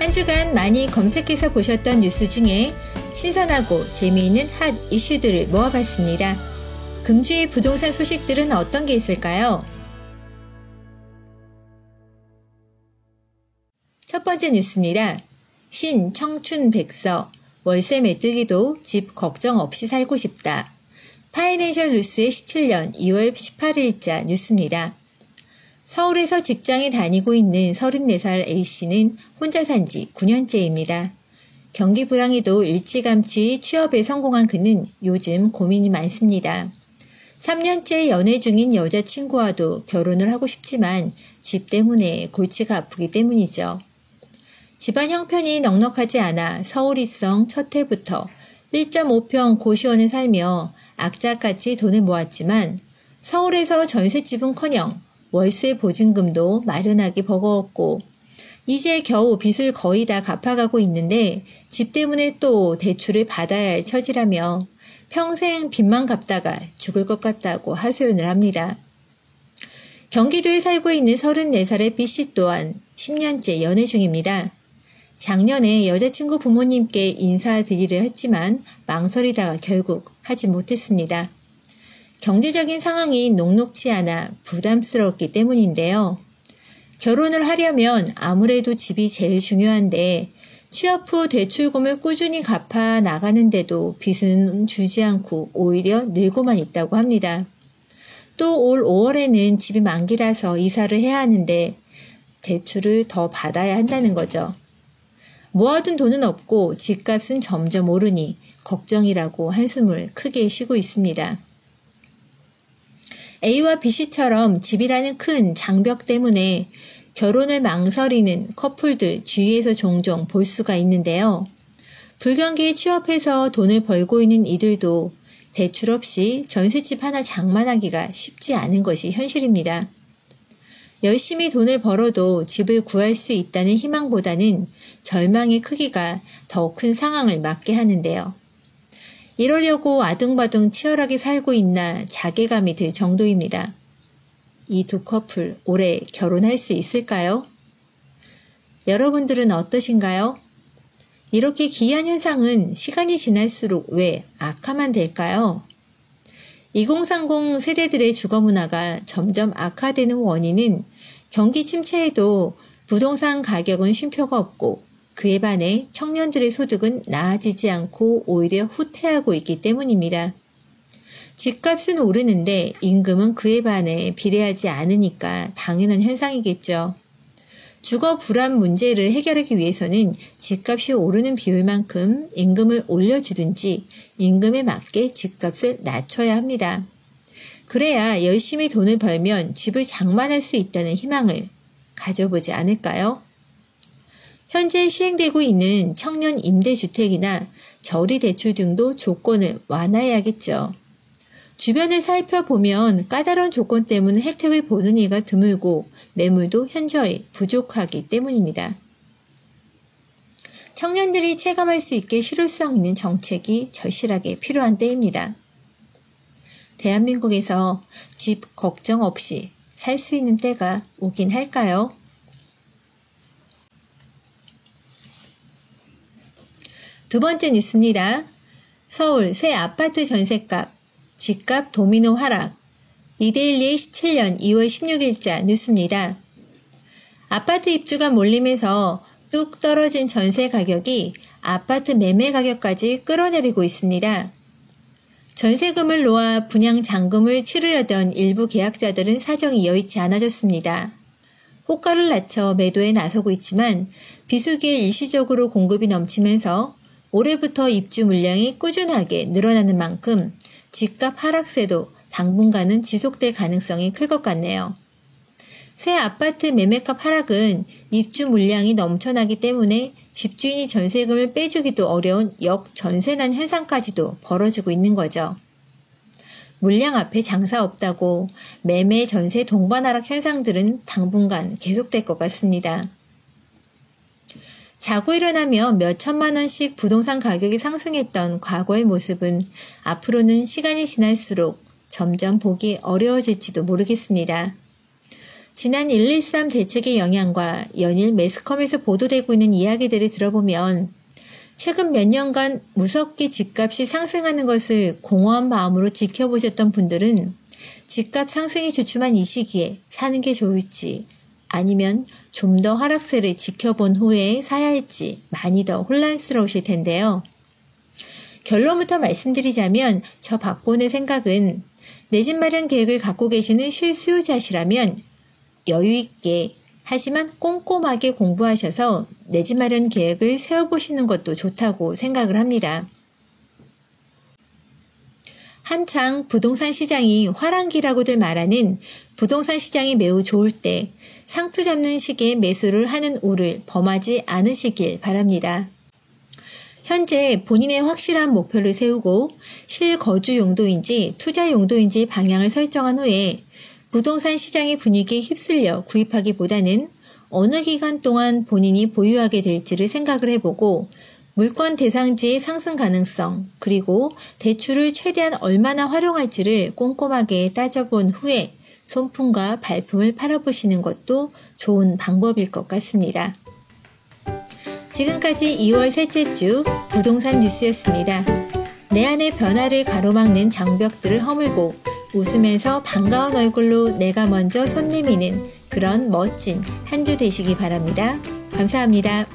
한 주간 많이 검색해서 보셨던 뉴스 중에 신선하고 재미있는 핫 이슈들을 모아봤습니다. 금주의 부동산 소식들은 어떤 게 있을까요? 첫 번째 뉴스입니다. 신 청춘 백서 월세 메뚜기도 집 걱정 없이 살고 싶다. 파이낸셜 뉴스의 17년 2월 18일자 뉴스입니다. 서울에서 직장에 다니고 있는 34살 A씨는 혼자 산 지 9년째입니다. 경기 불황에도 일찌감치 취업에 성공한 그는 요즘 고민이 많습니다. 3년째 연애 중인 여자친구와도 결혼을 하고 싶지만 집 때문에 골치가 아프기 때문이죠. 집안 형편이 넉넉하지 않아 서울 입성 첫 해부터 1.5평 고시원에 살며 악착같이 돈을 모았지만 서울에서 전셋집은커녕 월세 보증금도 마련하기 버거웠고 이제 겨우 빚을 거의 다 갚아가고 있는데 집 때문에 또 대출을 받아야 할 처지라며 평생 빚만 갚다가 죽을 것 같다고 하소연을 합니다. 경기도에 살고 있는 34살의 B씨 또한 10년째 연애 중입니다. 작년에 여자친구 부모님께 인사드리려 했지만 망설이다가 결국 하지 못했습니다. 경제적인 상황이 녹록치 않아 부담스러웠기 때문인데요. 결혼을 하려면 아무래도 집이 제일 중요한데 취업 후 대출금을 꾸준히 갚아 나가는데도 빚은 주지 않고 오히려 늘고만 있다고 합니다. 또 올 5월에는 집이 만기라서 이사를 해야 하는데 대출을 더 받아야 한다는 거죠. 모아둔 돈은 없고 집값은 점점 오르니 걱정이라고 한숨을 크게 쉬고 있습니다. A와 B씨처럼 집이라는 큰 장벽 때문에 결혼을 망설이는 커플들 주위에서 종종 볼 수가 있는데요. 불경기에 취업해서 돈을 벌고 있는 이들도 대출 없이 전셋집 하나 장만하기가 쉽지 않은 것이 현실입니다. 열심히 돈을 벌어도 집을 구할 수 있다는 희망보다는 절망의 크기가 더 큰 상황을 맞게 하는데요. 이러려고 아둥바둥 치열하게 살고 있나 자괴감이 들 정도입니다. 이 두 커플 올해 결혼할 수 있을까요? 여러분들은 어떠신가요? 이렇게 기이한 현상은 시간이 지날수록 왜 악화만 될까요? 2030 세대들의 주거 문화가 점점 악화되는 원인은 경기 침체에도 부동산 가격은 쉼표가 없고 그에 반해 청년들의 소득은 나아지지 않고 오히려 후퇴하고 있기 때문입니다. 집값은 오르는데 임금은 그에 반해 비례하지 않으니까 당연한 현상이겠죠. 주거 불안 문제를 해결하기 위해서는 집값이 오르는 비율만큼 임금을 올려주든지 임금에 맞게 집값을 낮춰야 합니다. 그래야 열심히 돈을 벌면 집을 장만할 수 있다는 희망을 가져보지 않을까요? 현재 시행되고 있는 청년 임대주택이나 저리 대출 등도 조건을 완화해야겠죠. 주변을 살펴보면 까다로운 조건 때문에 혜택을 보는 이가 드물고 매물도 현저히 부족하기 때문입니다. 청년들이 체감할 수 있게 실효성 있는 정책이 절실하게 필요한 때입니다. 대한민국에서 집 걱정 없이 살 수 있는 때가 오긴 할까요? 두 번째 뉴스입니다. 서울 새 아파트 전셋값, 집값 도미노 하락. 이데일리의 17년 2월 16일자 뉴스입니다. 아파트 입주가 몰림해서 뚝 떨어진 전세 가격이 아파트 매매 가격까지 끌어내리고 있습니다. 전세금을 놓아 분양 잔금을 치르려던 일부 계약자들은 사정이 여의치 않아졌습니다. 호가를 낮춰 매도에 나서고 있지만 비수기에 일시적으로 공급이 넘치면서 올해부터 입주 물량이 꾸준하게 늘어나는 만큼 집값 하락세도 당분간은 지속될 가능성이 클 것 같네요. 새 아파트 매매값 하락은 입주 물량이 넘쳐나기 때문에 집주인이 전세금을 빼주기도 어려운 역전세난 현상까지도 벌어지고 있는 거죠. 물량 앞에 장사 없다고 매매 전세 동반 하락 현상들은 당분간 계속될 것 같습니다. 자고 일어나며 몇 천만 원씩 부동산 가격이 상승했던 과거의 모습은 앞으로는 시간이 지날수록 점점 보기 어려워질지도 모르겠습니다. 지난 113 대책의 영향과 연일 매스컴에서 보도되고 있는 이야기들을 들어보면 최근 몇 년간 무섭게 집값이 상승하는 것을 공허한 마음으로 지켜보셨던 분들은 집값 상승이 주춤한 이 시기에 사는 게 좋을지 아니면 좀 더 하락세를 지켜본 후에 사야 할지 많이 더 혼란스러우실 텐데요. 결론부터 말씀드리자면 저 박본의 생각은 내 집 마련 계획을 갖고 계시는 실수요자시라면 여유있게 하지만 꼼꼼하게 공부하셔서 내 집 마련 계획을 세워보시는 것도 좋다고 생각을 합니다. 한창 부동산 시장이 화랑기라고들 말하는 부동산 시장이 매우 좋을 때 상투 잡는 시기에 매수를 하는 우를 범하지 않으시길 바랍니다. 현재 본인의 확실한 목표를 세우고 실거주 용도인지 투자 용도인지 방향을 설정한 후에 부동산 시장의 분위기에 휩쓸려 구입하기보다는 어느 기간 동안 본인이 보유하게 될지를 생각을 해보고 물권 대상지의 상승 가능성, 그리고 대출을 최대한 얼마나 활용할지를 꼼꼼하게 따져본 후에 손품과 발품을 팔아보시는 것도 좋은 방법일 것 같습니다. 지금까지 2월 셋째 주 부동산 뉴스였습니다. 내 안의 변화를 가로막는 장벽들을 허물고 웃으면서 반가운 얼굴로 내가 먼저 손 내미는 그런 멋진 한 주 되시기 바랍니다. 감사합니다.